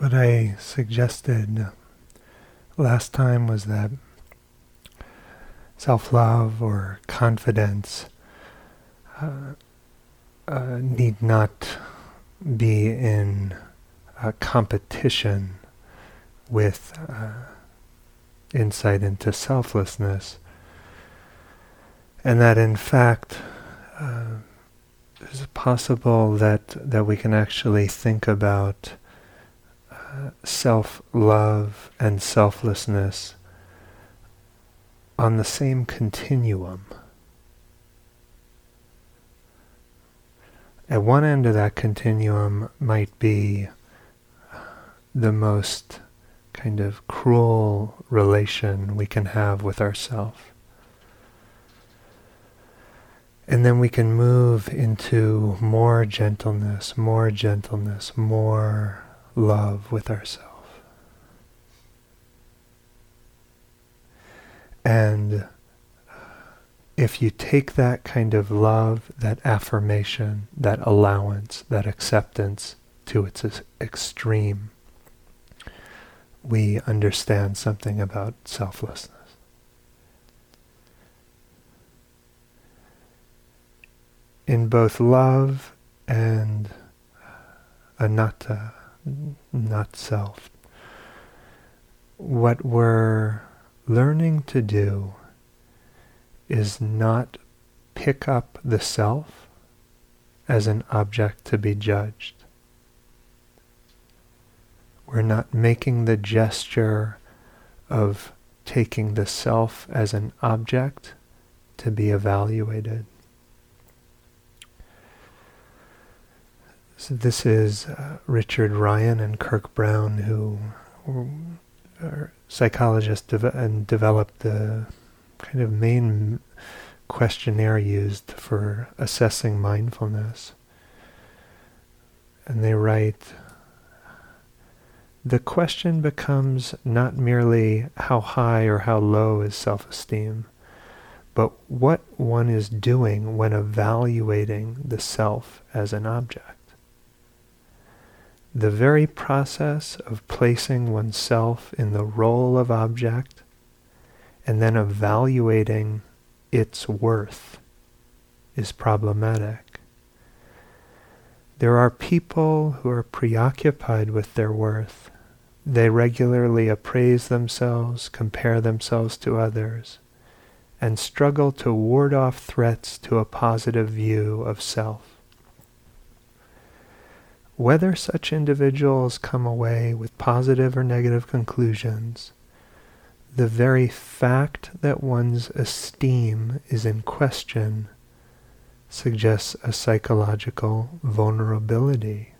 what I suggested last time was that self-love or confidence uh, uh, need not be in competition with uh, insight into selflessness, and that in fact uh, it's possible that that we can actually think about uh, self-love and selflessness on the same continuum. At one end of that continuum might be the most kind of cruel relation we can have with ourselves. And then we can move into more gentleness, more gentleness, more love with ourselves. And if you take that kind of love, that affirmation, that allowance, that acceptance to its extreme, we understand something about selflessness. In both love and anatta, not self, what we're learning to do is not pick up the self as an object to be judged. We're not making the gesture of taking the self as an object to be evaluated. So this is uh, Richard Ryan and Kirk Brown, who are psychologists and developed the kind of main questionnaire used for assessing mindfulness. And they write, the question becomes not merely how high or how low is self-esteem, but what one is doing when evaluating the self as an object. The very process of placing oneself in the role of object and then evaluating its worth is problematic. There are people who are preoccupied with their worth. They regularly appraise themselves, compare themselves to others, and struggle to ward off threats to a positive view of self. Whether such individuals come away with positive or negative conclusions the very fact that one's esteem is in question suggests a psychological vulnerability.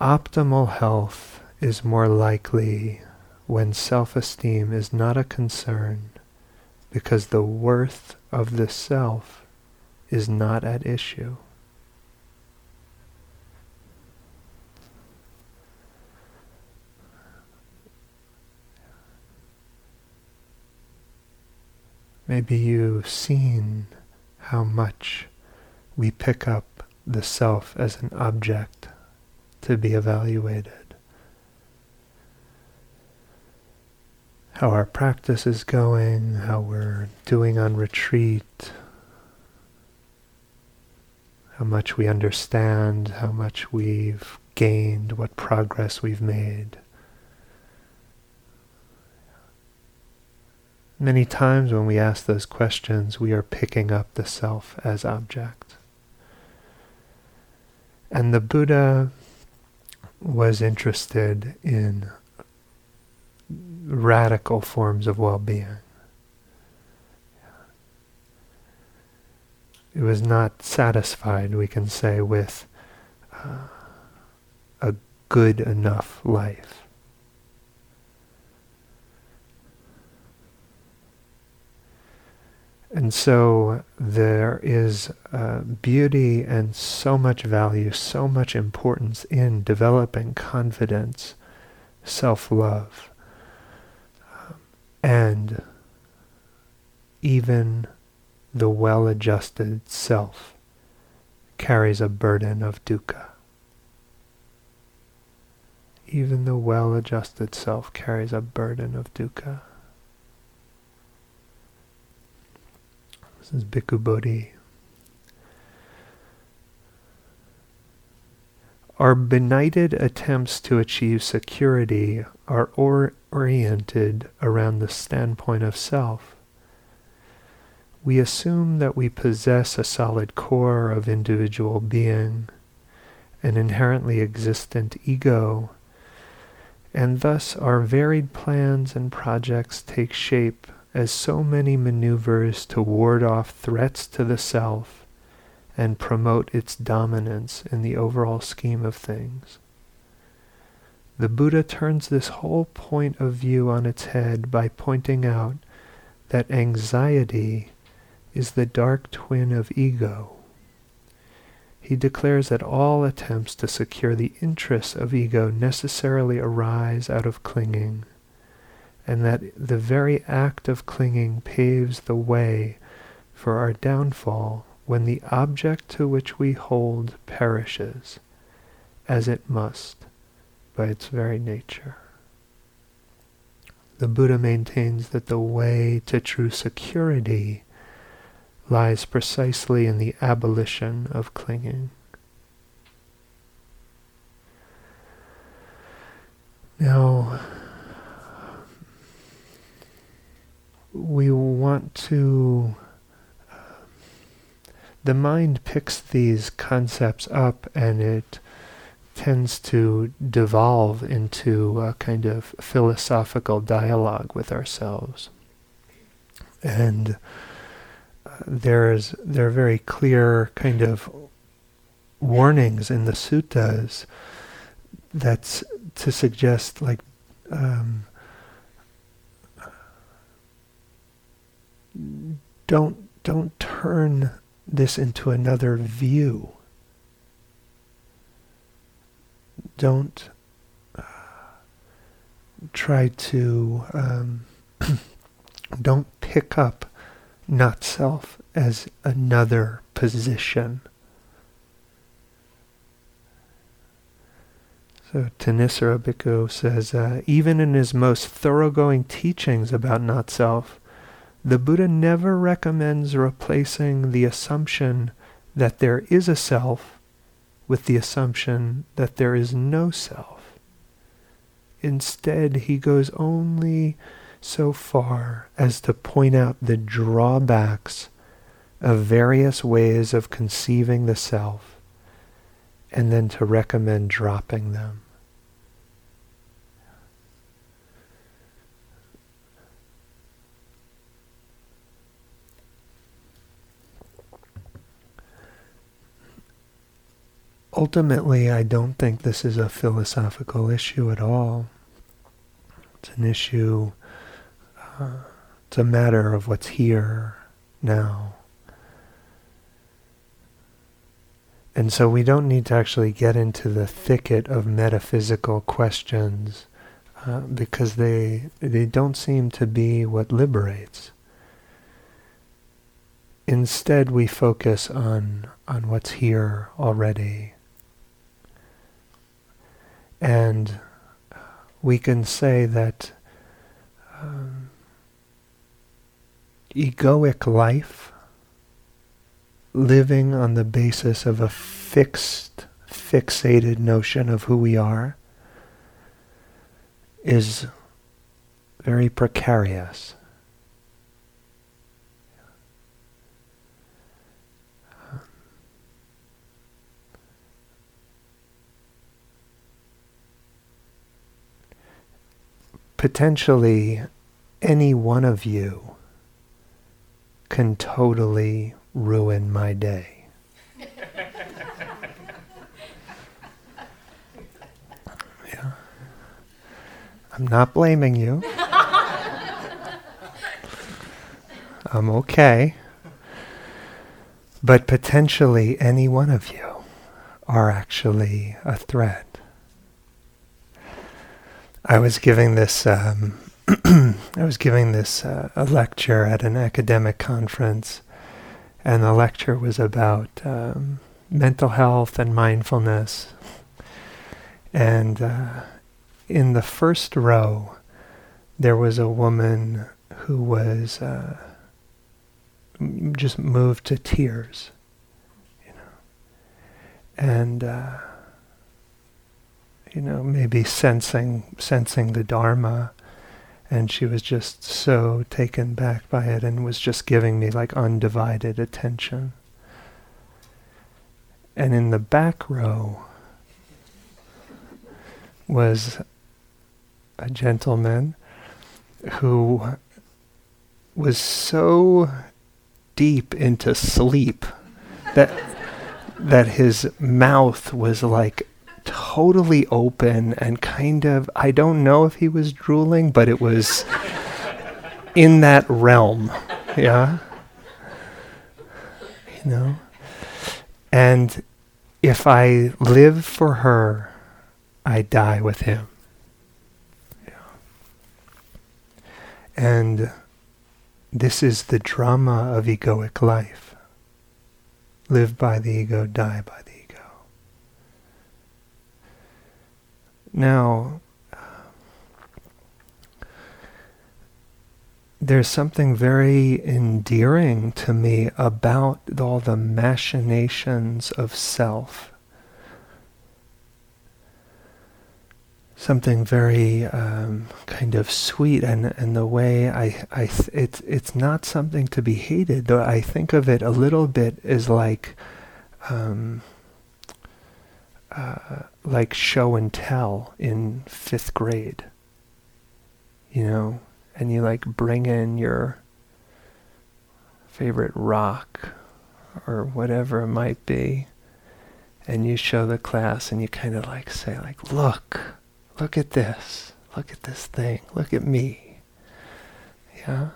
Optimal health is more likely when self-esteem is not a concern because the worth of the self is not at issue. Maybe you've seen how much we pick up the self as an object to be evaluated. How our practice is going, how we're doing on retreat, how much we understand, how much we've gained, what progress we've made. Many times when we ask those questions, we are picking up the self as object. And the Buddha was interested in radical forms of well-being. It was not satisfied, we can say, with uh, a good enough life. And so there is uh, beauty and so much value, so much importance in developing confidence, self-love, um, and even the well-adjusted self carries a burden of dukkha. even the well-adjusted self carries a burden of dukkha. This is Bhikkhu Bodhi. Our benighted attempts to achieve security are or- oriented around the standpoint of self. We assume that we possess a solid core of individual being, an inherently existent ego, and thus our varied plans and projects take shape as so many maneuvers to ward off threats to the self and promote its dominance in the overall scheme of things. The Buddha turns this whole point of view on its head by pointing out that anxiety is the dark twin of ego. He declares that all attempts to secure the interests of ego necessarily arise out of clinging and that the very act of clinging paves the way for our downfall when the object to which we hold perishes, as it must by its very nature. The Buddha maintains that the way to true security lies precisely in the abolition of clinging. Now, we want to the mind picks these concepts up and it tends to devolve into a kind of philosophical dialogue with ourselves. And uh, there's there are very clear kind of warnings in the suttas that's to suggest like um, don't don't turn this into another view. Don't uh, try to um, don't pick up not self as another position. So Thanissaro Bhikkhu says, uh, even in his most thoroughgoing teachings about not self, the Buddha never recommends replacing the assumption that there is a self with the assumption that there is no self. Instead, he goes only so far as to point out the drawbacks of various ways of conceiving the self and then to recommend dropping them. Ultimately, I don't think this is a philosophical issue at all. It's an issue, uh, it's a matter of what's here now. And so we don't need to actually get into the thicket of metaphysical questions uh, because they they don't seem to be what liberates. Instead, we focus on on what's here already and we can say that um, egoic life, living on the basis of a fixed, fixated notion of who we are, is very precarious. Potentially any one of you can totally ruin my day. yeah. I'm not blaming you. I'm okay. But potentially any one of you are actually a threat. I was giving this um, I was giving this uh, a lecture at an academic conference, and the lecture was about um, mental health and mindfulness. And uh, in the first row, there was a woman who was uh, just moved to tears, you know, and uh, you know maybe sensing sensing the dharma, and she was just so taken back by it and was just giving me like undivided attention. And in the back row was a gentleman who was so deep into sleep that that his mouth was like totally open and kind of I don't know if he was drooling, but it was in that realm. Yeah. You know? And if I live for her, I die with him. Yeah. And this is the drama of egoic life. Live by the ego, die by the ego. Now, there's something very endearing to me about all the machinations of self. Something very um, kind of sweet and and the way I I th- it's it's not something to be hated though I think of it a little bit as like um, uh, like show and tell in fifth grade you know and you like bring in your favorite rock or whatever it might be and you show the class and you kind of like say like look Look at this. Look at this thing. Look at me. Yeah?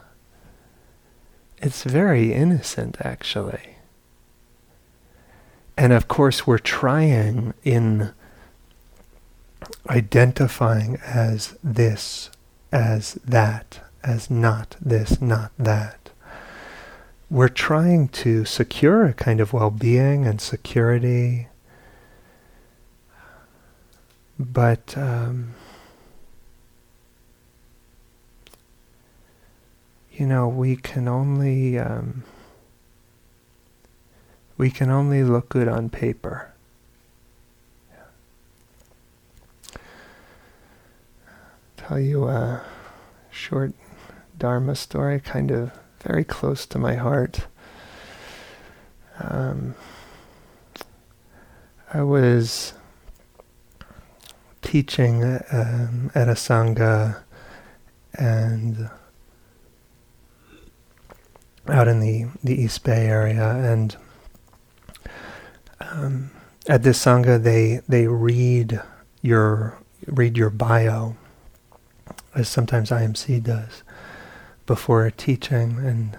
It's very innocent, actually. And of course, we're trying in identifying as this, as that, as not this, not that. We're trying to secure a kind of well being and security but um, you know we can only um, we can only look good on paper. Tell you a short Dharma story, kind of very close to my heart. Um, I was teaching um, at a sangha and out in the, the East Bay area, and um, at this sangha they they read your read your bio, as sometimes IMC does, before a teaching, and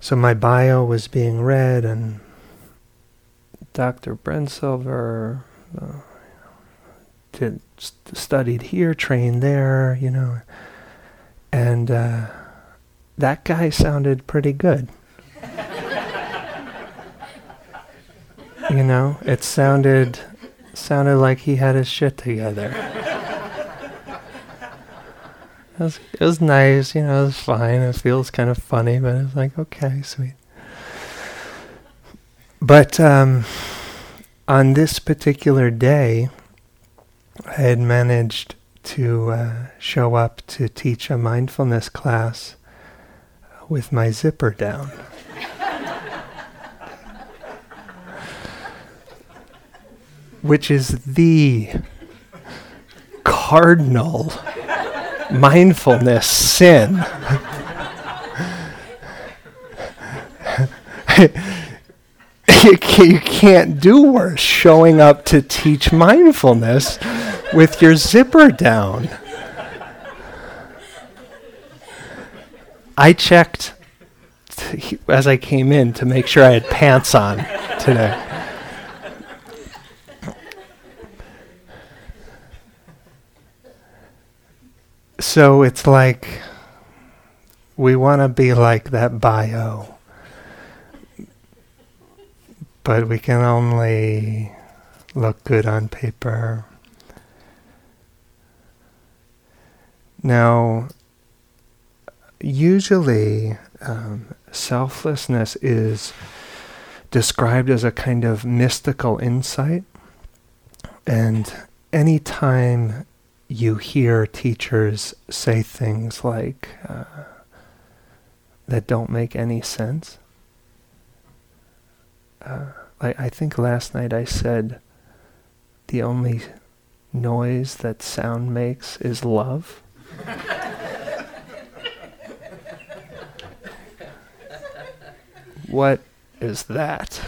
so my bio was being read, and Dr. Brensilver. Uh, did, studied here, trained there, you know. And uh, that guy sounded pretty good. you know, it sounded sounded like he had his shit together. It was, it was nice, you know, it was fine. It feels kind of funny, but it was like, okay, sweet. But um, on this particular day, I had managed to uh, show up to teach a mindfulness class with my zipper down. Which is the cardinal mindfulness sin. you can't do worse showing up to teach mindfulness with your zipper down. I checked t- as I came in to make sure I had pants on today. So it's like we want to be like that bio, but we can only look good on paper Now, usually, um, selflessness is described as a kind of mystical insight. And anytime you hear teachers say things like uh, that don't make any sense, uh, I, I think last night I said the only noise that sound makes is love. what is that?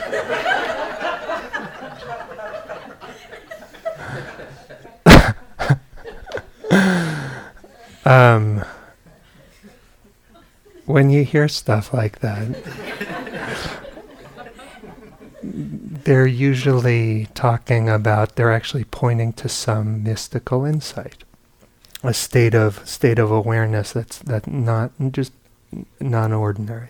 um, when you hear stuff like that, they're usually talking about, they're actually pointing to some mystical insight, a state of state of awareness that's that not just non-ordinary.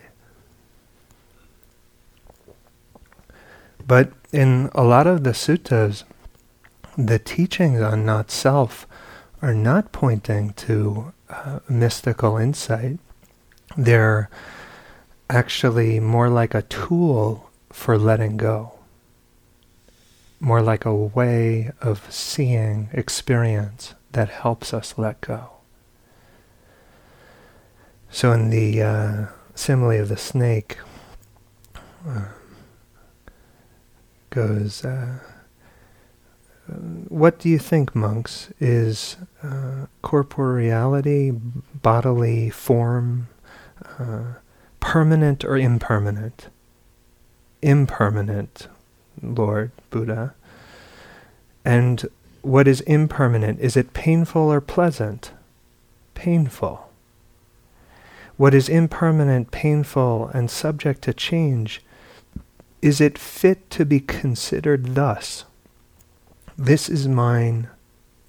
But in a lot of the suttas, the teachings on not self are not pointing to uh, mystical insight. They're actually more like a tool for letting go, more like a way of seeing experience that helps us let go. So, in the uh, simile of the snake, uh, goes, uh, What do you think, monks? Is uh, corporeality, bodily form, uh, permanent or impermanent? Impermanent, Lord Buddha. And what is impermanent? Is it painful or pleasant? Painful. What is impermanent, painful, and subject to change is it fit to be considered thus? This is mine,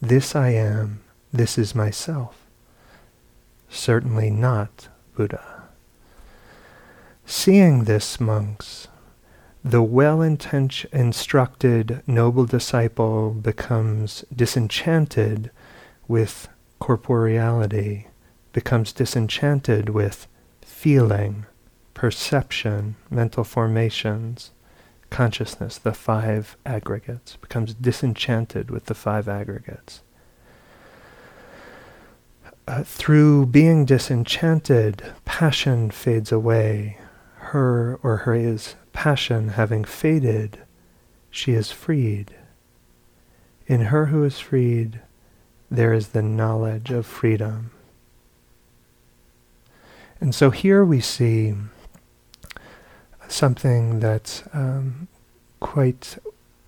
this I am, this is myself. Certainly not, Buddha. Seeing this, monks, the well instructed noble disciple becomes disenchanted with corporeality, becomes disenchanted with feeling, perception, mental formations, consciousness, the five aggregates, becomes disenchanted with the five aggregates. Uh, through being disenchanted, passion fades away. Her or her his passion having faded, she is freed. In her who is freed, there is the knowledge of freedom. And so here we see something that's um, quite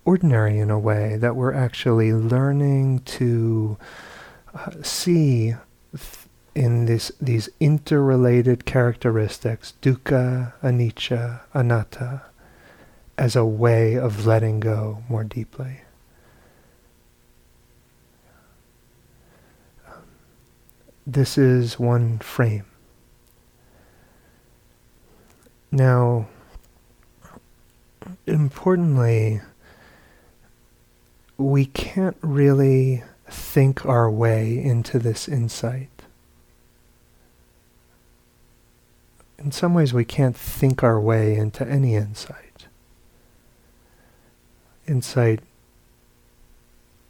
ordinary in a way, that we're actually learning to uh, see th- in this, these interrelated characteristics, dukkha, anicca, anatta, as a way of letting go more deeply. This is one frame. Now, importantly, we can't really think our way into this insight. In some ways, we can't think our way into any insight. Insight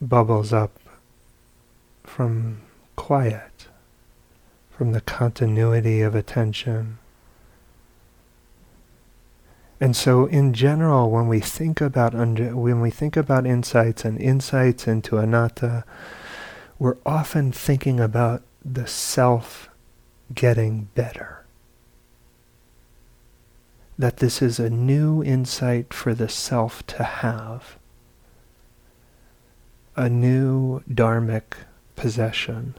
bubbles up from quiet, from the continuity of attention and so, in general, when we think about under, when we think about insights and insights into anatta, we're often thinking about the self getting better. That this is a new insight for the self to have, a new dharmic possession.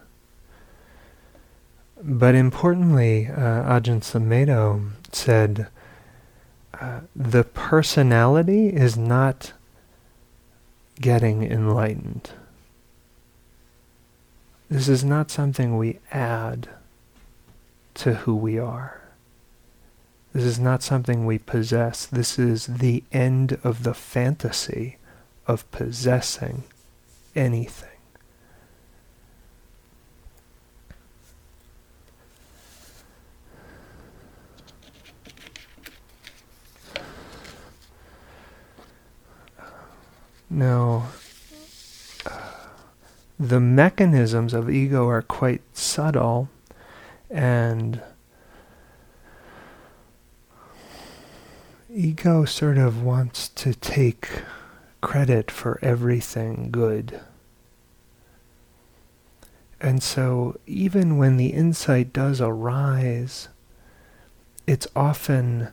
But importantly, uh, Ajahn Sumedho said, uh, the personality is not getting enlightened. This is not something we add to who we are. This is not something we possess. This is the end of the fantasy of possessing anything. Now, the mechanisms of ego are quite subtle and ego sort of wants to take credit for everything good. And so, even when the insight does arise, it's often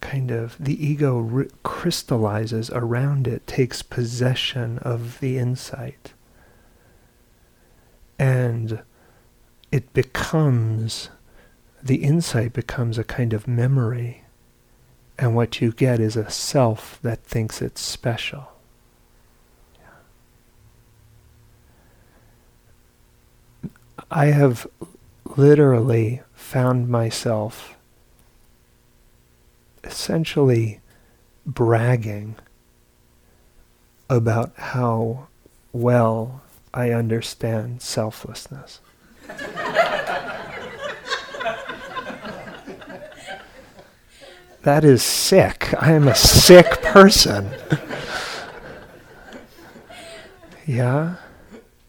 kind of the ego r- crystallizes around it, takes possession of the insight. And it becomes, the insight becomes a kind of memory. And what you get is a self that thinks it's special. I have literally found myself essentially bragging about how well I understand selflessness. that is sick. I am a sick person. yeah?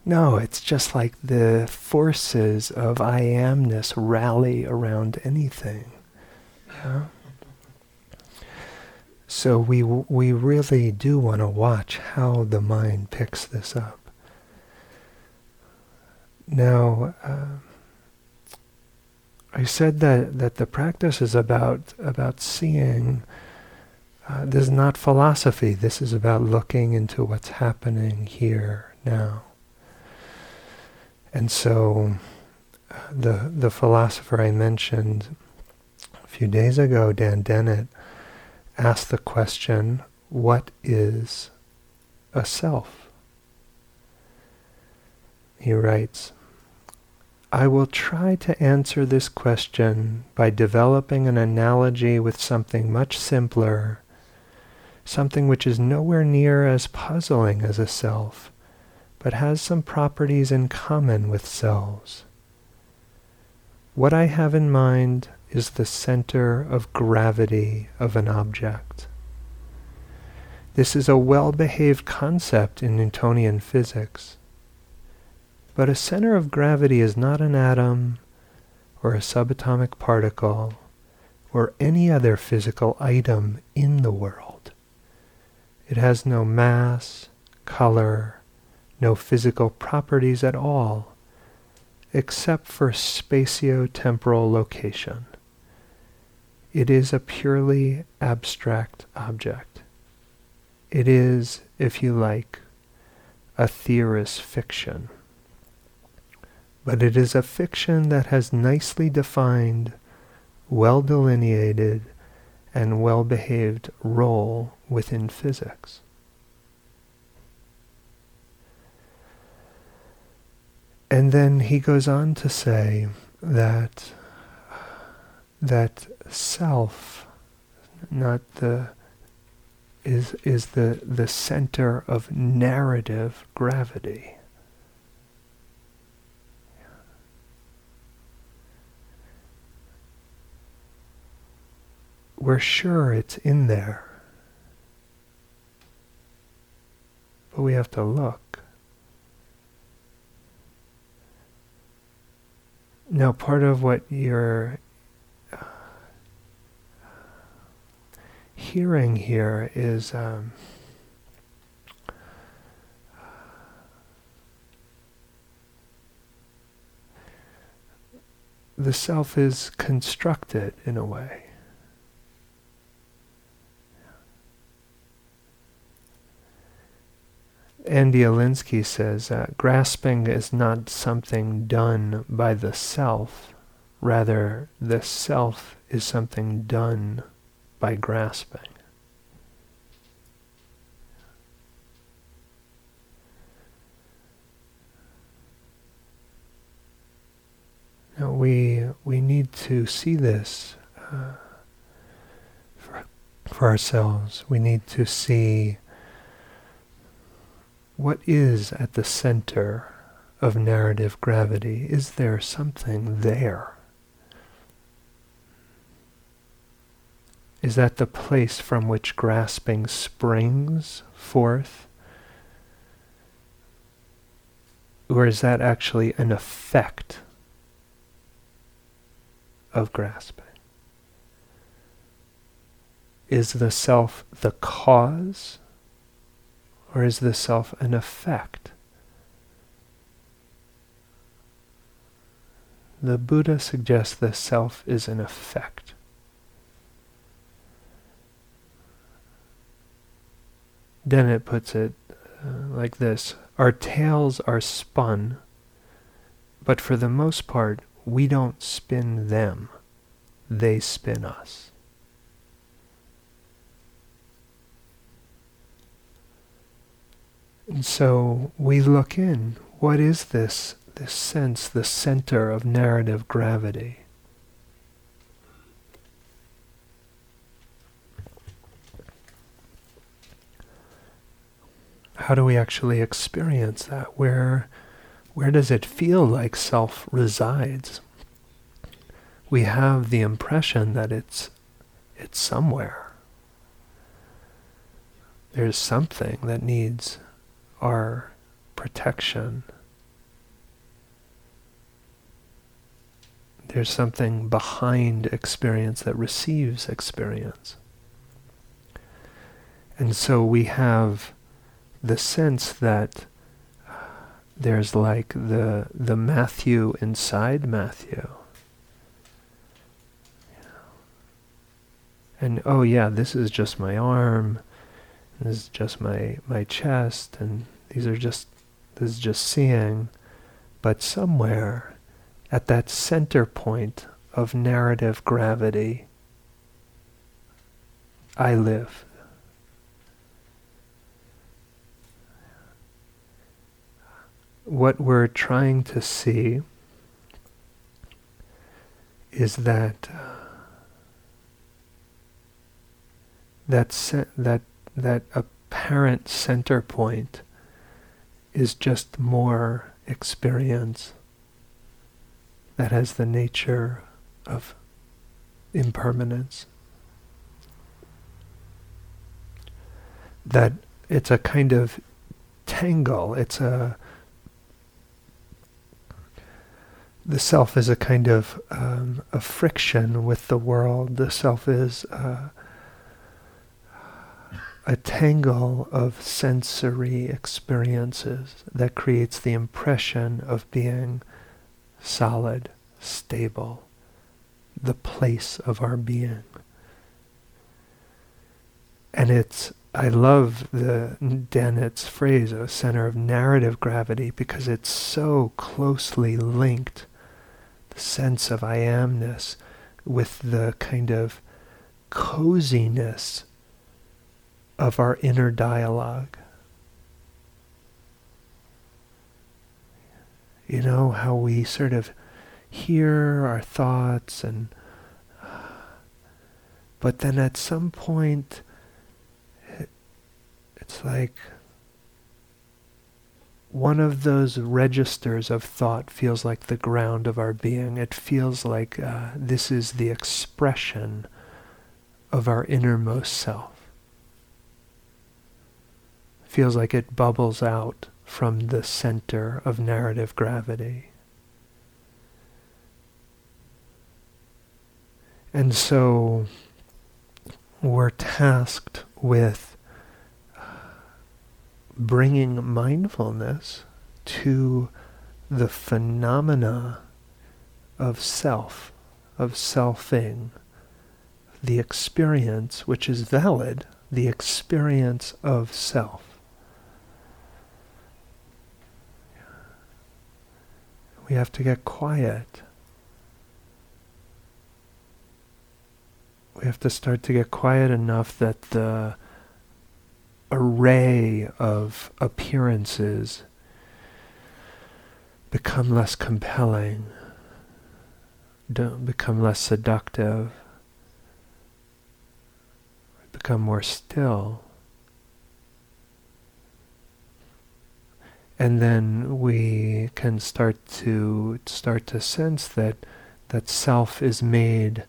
No, it's just like the forces of I amness rally around anything. Yeah? So we we really do want to watch how the mind picks this up. Now, uh, I said that that the practice is about about seeing. Uh, this is not philosophy. This is about looking into what's happening here now. And so, uh, the the philosopher I mentioned a few days ago, Dan Dennett, asked the question, what is a self? He writes, I will try to answer this question by developing an analogy with something much simpler, something which is nowhere near as puzzling as a self, but has some properties in common with selves. What I have in mind is the center of gravity of an object. This is a well-behaved concept in Newtonian physics. But a center of gravity is not an atom or a subatomic particle or any other physical item in the world. It has no mass, color, no physical properties at all, except for spatio-temporal location. It is a purely abstract object. It is, if you like, a theorist's fiction. But it is a fiction that has nicely defined, well delineated, and well behaved role within physics. And then he goes on to say that that self, not the is is the the center of narrative gravity. We're sure it's in there. But we have to look. Now, part of what you're hearing here is um, the self is constructed in a way. Andy Olendzki says uh, grasping is not something done by the self, rather, the self is something done by grasping. Now we we need to see this uh, for, for ourselves. We need to see what is at the center of narrative gravity. Is there something there? Is that the place from which grasping springs forth or is that actually an effect of grasping? Is the self the cause or is the self an effect? The Buddha suggests the self is an effect. Dennett puts it uh, like this Our tales are spun, but for the most part, we don't spin them, they spin us. And so we look in. What is this? This sense, the center of narrative gravity. How do we actually experience that? Where, where does it feel like self resides? We have the impression that it's, it's somewhere. There's something that needs our protection. There's something behind experience that receives experience. And so we have the sense that uh, there's like the the Matthew inside Matthew. And oh yeah, this is just my arm. This is just my, my chest, and these are just, this is just seeing. But somewhere at that center point of narrative gravity, I live. What we're trying to see is that uh, that se- that that apparent center point is just more experience that has the nature of impermanence. That it's a kind of tangle, it's a the self is a kind of um, a friction with the world. The self is uh, a tangle of sensory experiences that creates the impression of being solid, stable, the place of our being. And it's, I love the Dennett's phrase, a center of narrative gravity, because it's so closely linked, the sense of I amness, with the kind of coziness of our inner dialogue. You know, how we sort of hear our thoughts and but then at some point it, it's like one of those registers of thought feels like the ground of our being. It feels like uh, this is the expression of our innermost self feels like it bubbles out from the center of narrative gravity. And so we're tasked with bringing mindfulness to the phenomena of self, of selfing, the experience which is valid, the experience of self. We have to get quiet. We have to start to get quiet enough that the array of appearances become less compelling, don't become less seductive, become more still. And then we can start to start to sense that that self is made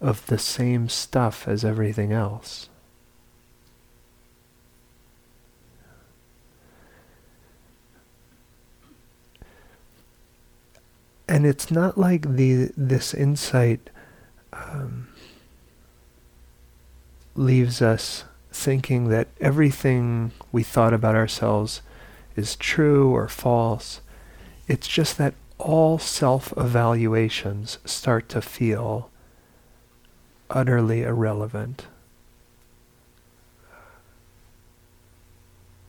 of the same stuff as everything else. and it's not like the this insight um, leaves us thinking that everything we thought about ourselves is true or false. It's just that all self evaluations start to feel utterly irrelevant.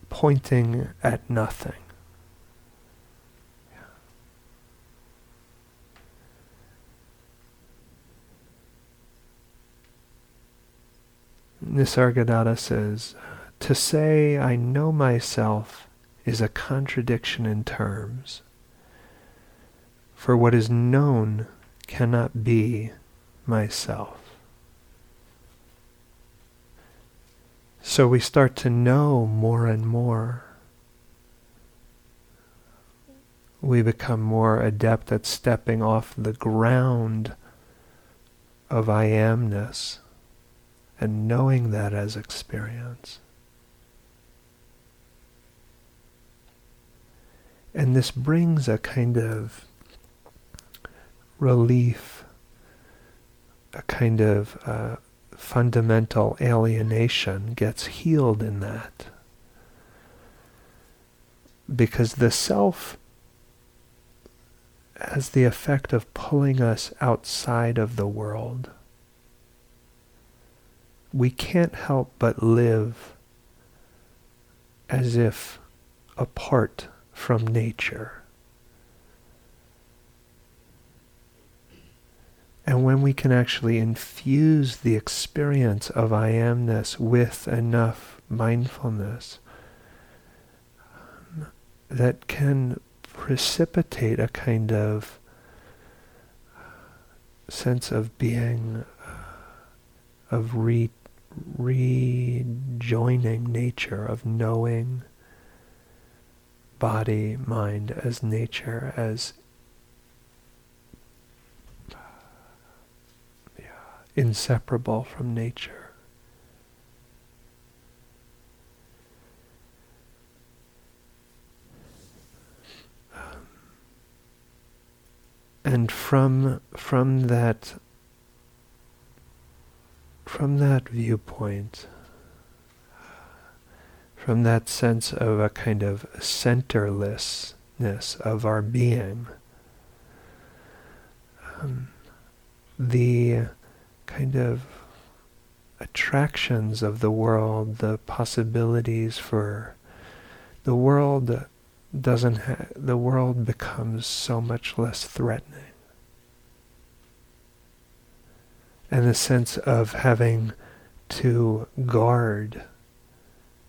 Pointing at nothing. Nisargadatta says, To say I know myself is a contradiction in terms. For what is known cannot be myself. So we start to know more and more. We become more adept at stepping off the ground of I amness and knowing that as experience. And this brings a kind of relief, a kind of uh, fundamental alienation gets healed in that. Because the self has the effect of pulling us outside of the world we can't help but live as if apart from nature. And when we can actually infuse the experience of I amness with enough mindfulness, um, that can precipitate a kind of sense of being, uh, of re rejoining nature of knowing body, mind as nature, as yeah, inseparable from nature. Um, and from from that from that viewpoint, from that sense of a kind of centerlessness of our being, um, the kind of attractions of the world, the possibilities for the world doesn't ha- the world becomes so much less threatening. And the sense of having to guard,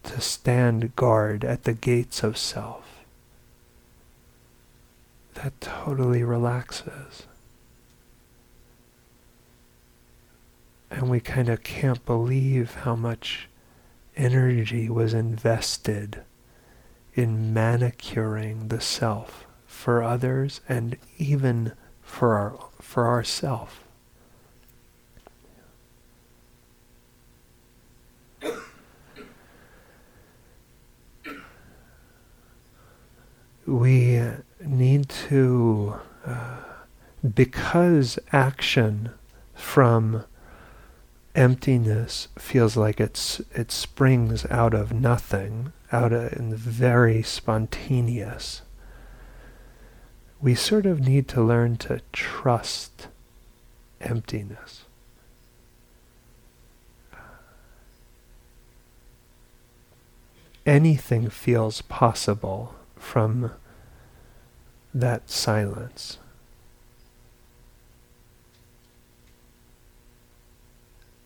to stand guard at the gates of self. That totally relaxes. And we kind of can't believe how much energy was invested in manicuring the self for others and even for our for ourself. We need to, uh, because action from emptiness feels like it's it springs out of nothing, out of and very spontaneous. We sort of need to learn to trust emptiness. Anything feels possible from that silence.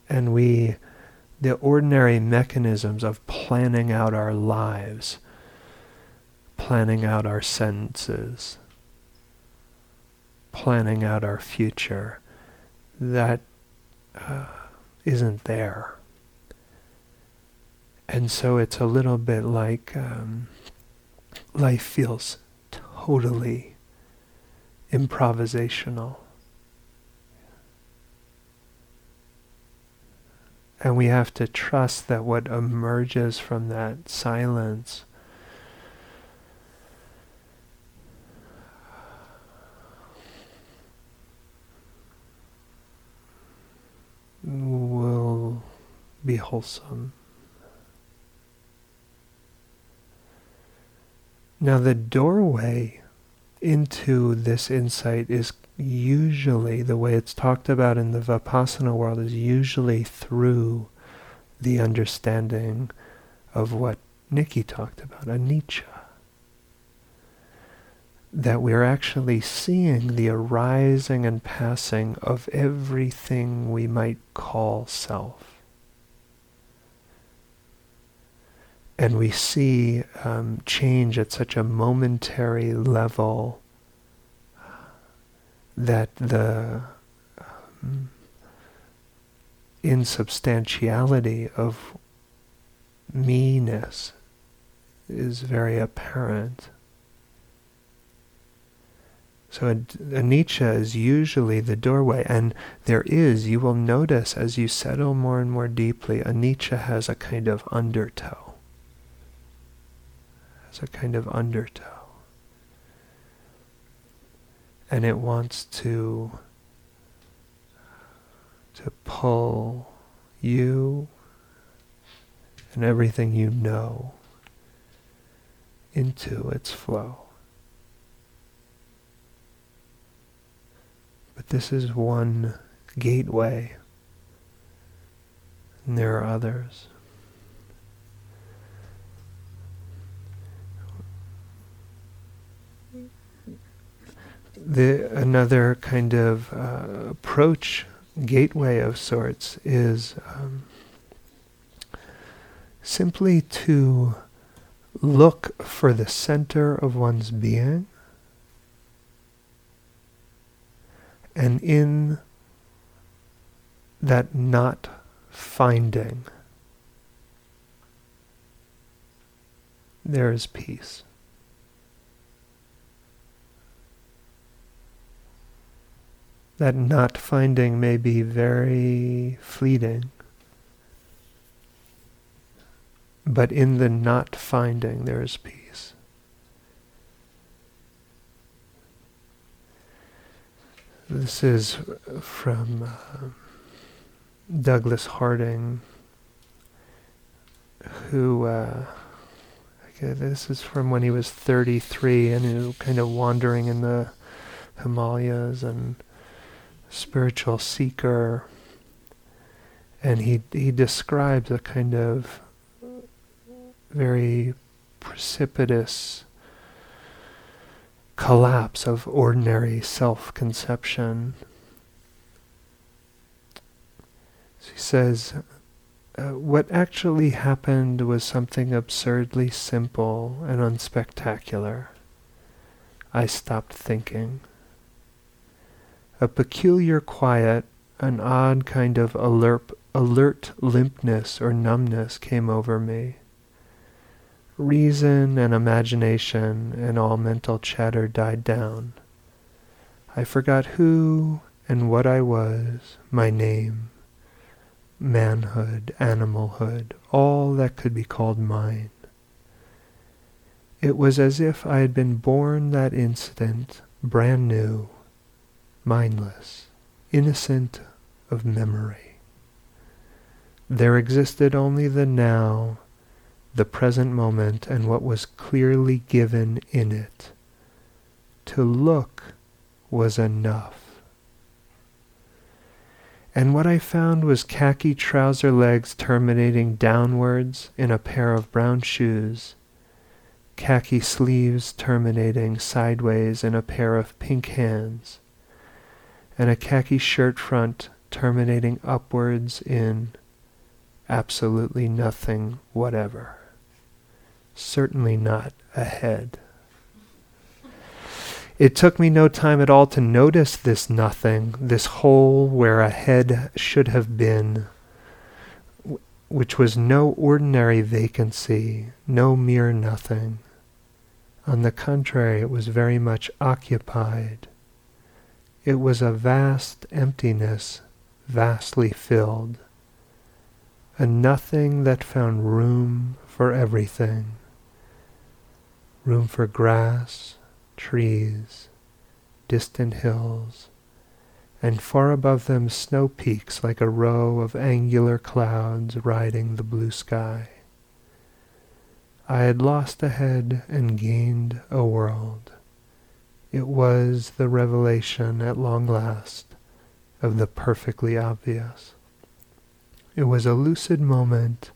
And we, the ordinary mechanisms of planning out our lives, planning out our sentences, planning out our future, that uh, not there. And so it's a little bit like um, life feels totally improvisational. And we have to trust that what emerges from that silence will be wholesome. Now, the doorway into this insight is usually, the way it's talked about in the Vipassana world, is usually through the understanding of what Nikki talked about, anicca. That we're actually seeing the arising and passing of everything we might call self. And we see um, change at such a momentary level that the um, insubstantiality of me-ness is very apparent. So a, anicca is usually the doorway, and there is, you will notice as you settle more and more deeply, anicca has a kind of undertow. Has a kind of undertow and it wants to to pull you and everything you know into its flow. But this is one gateway, and there are others. The another kind of uh, approach gateway of sorts is um, simply to look for the center of one's being and in that not finding there is peace that not finding may be very fleeting. But in the not finding, there is peace. This is from uh, Douglas Harding, who, uh, this is from when he was 33 and who kind of wandering in the Himalayas and spiritual seeker, and he he describes a kind of very precipitous collapse of ordinary self-conception. So he says, uh, what actually happened was something absurdly simple and unspectacular. I stopped thinking a peculiar quiet, an odd kind of alert, alert limpness or numbness came over me. Reason and imagination and all mental chatter died down. I forgot who and what I was, my name, manhood, animalhood, all that could be called mine. It was as if I had been born that instant, brand new, mindless, innocent of memory. There existed only the now, the present moment, and what was clearly given in it. To look was enough. And what I found was khaki trouser legs terminating downwards in a pair of brown shoes, khaki sleeves terminating sideways in a pair of pink hands, and a khaki shirt front terminating upwards in absolutely nothing whatever. Certainly not a head. It took me no time at all to notice this nothing, this hole where a head should have been, which was no ordinary vacancy, no mere nothing. On the contrary, it was very much occupied it was a vast emptiness, vastly filled, a nothing that found room for everything. Room for grass, trees, distant hills, and far above them snow peaks like a row of angular clouds riding the blue sky. I had lost a head and gained a world. It was the revelation at long last of the perfectly obvious. It was a lucid moment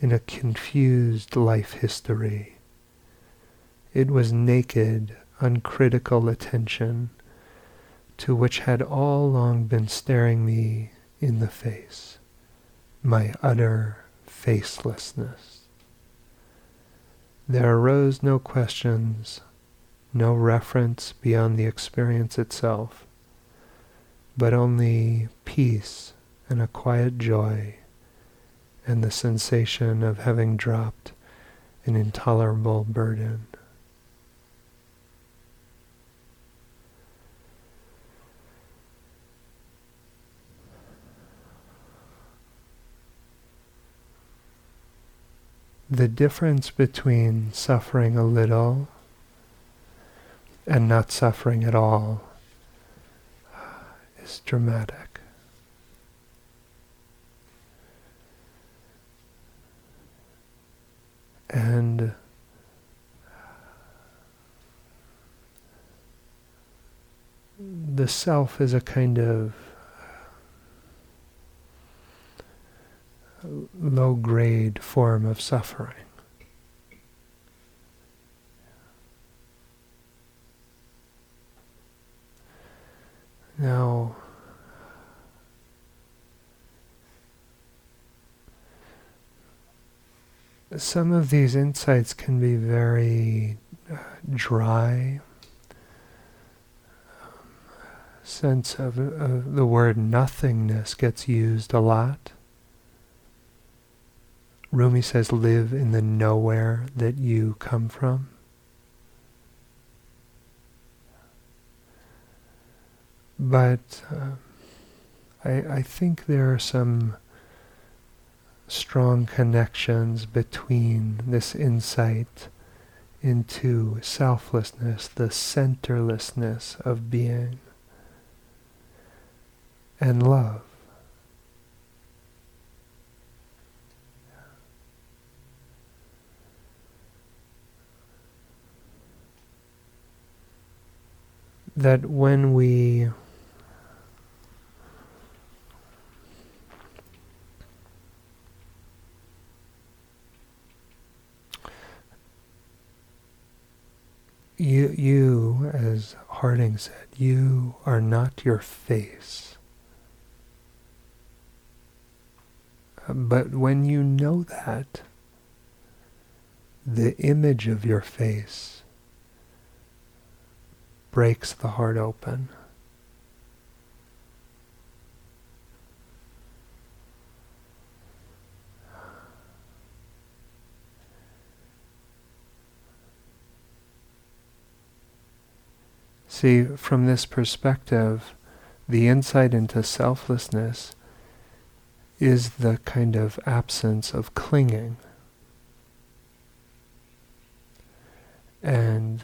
in a confused life history. It was naked, uncritical attention to which had all along been staring me in the face, my utter facelessness. There arose no questions, no reference beyond the experience itself, but only peace and a quiet joy and the sensation of having dropped an intolerable burden. the difference between suffering a little and not suffering at all uh, is dramatic. And uh, the self is a kind of uh, low grade form of suffering. Now, some of these insights can be very uh, dry. sense of, of the word nothingness gets used a lot. Rumi says, live in the nowhere that you come from. But uh, I, I think there are some strong connections between this insight into selflessness, the centerlessness of being, and love. that when we you, you, as Harding said, you are not your face. But when you know that, the image of your face breaks the heart open. See, from this perspective, the insight into selflessness is the kind of absence of clinging. And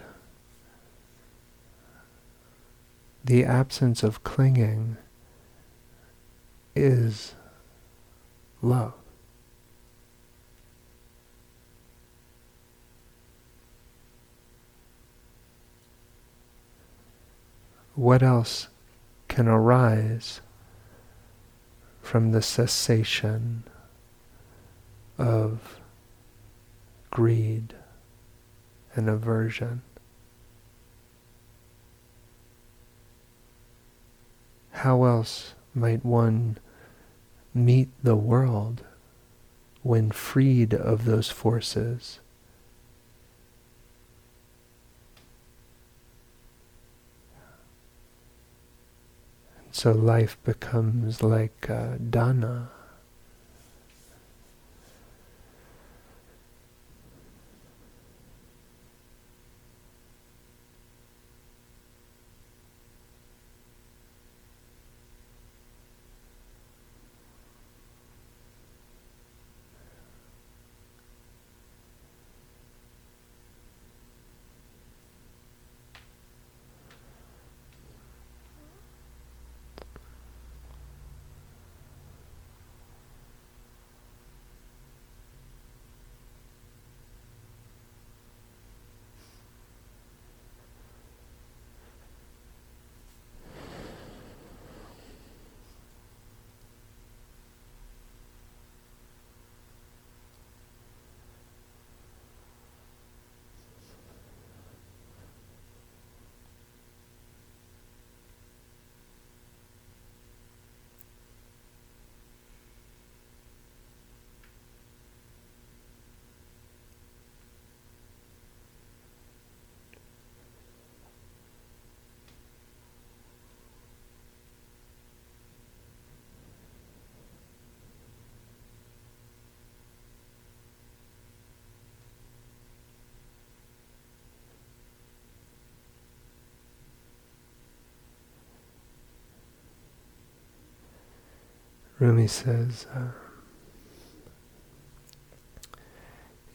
the absence of clinging is love. What else can arise from the cessation of greed and aversion? how else might one meet the world when freed of those forces? So life becomes like uh, dana. Rumi says, uh,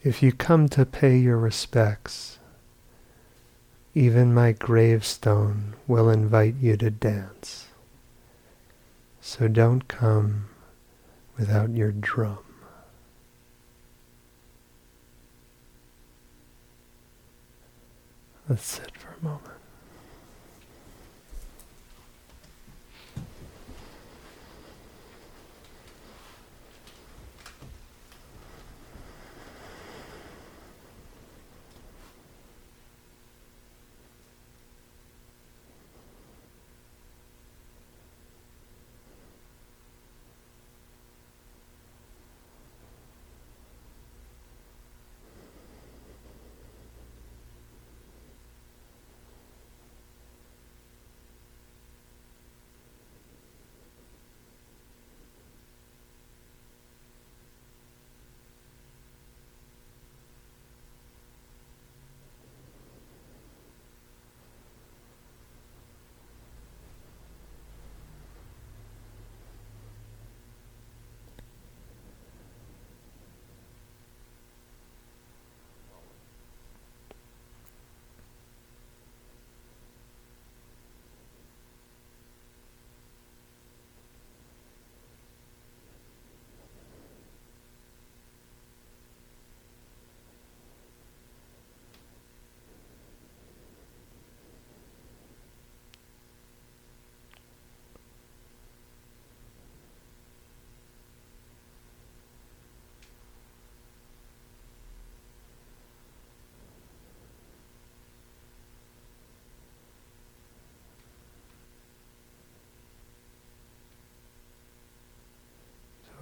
if you come to pay your respects, even my gravestone will invite you to dance. So don't come without your drum. Let's sit for a moment.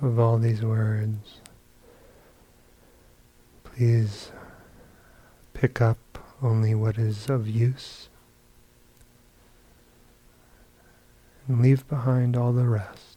Of all these words, please pick up only what is of use and leave behind all the rest.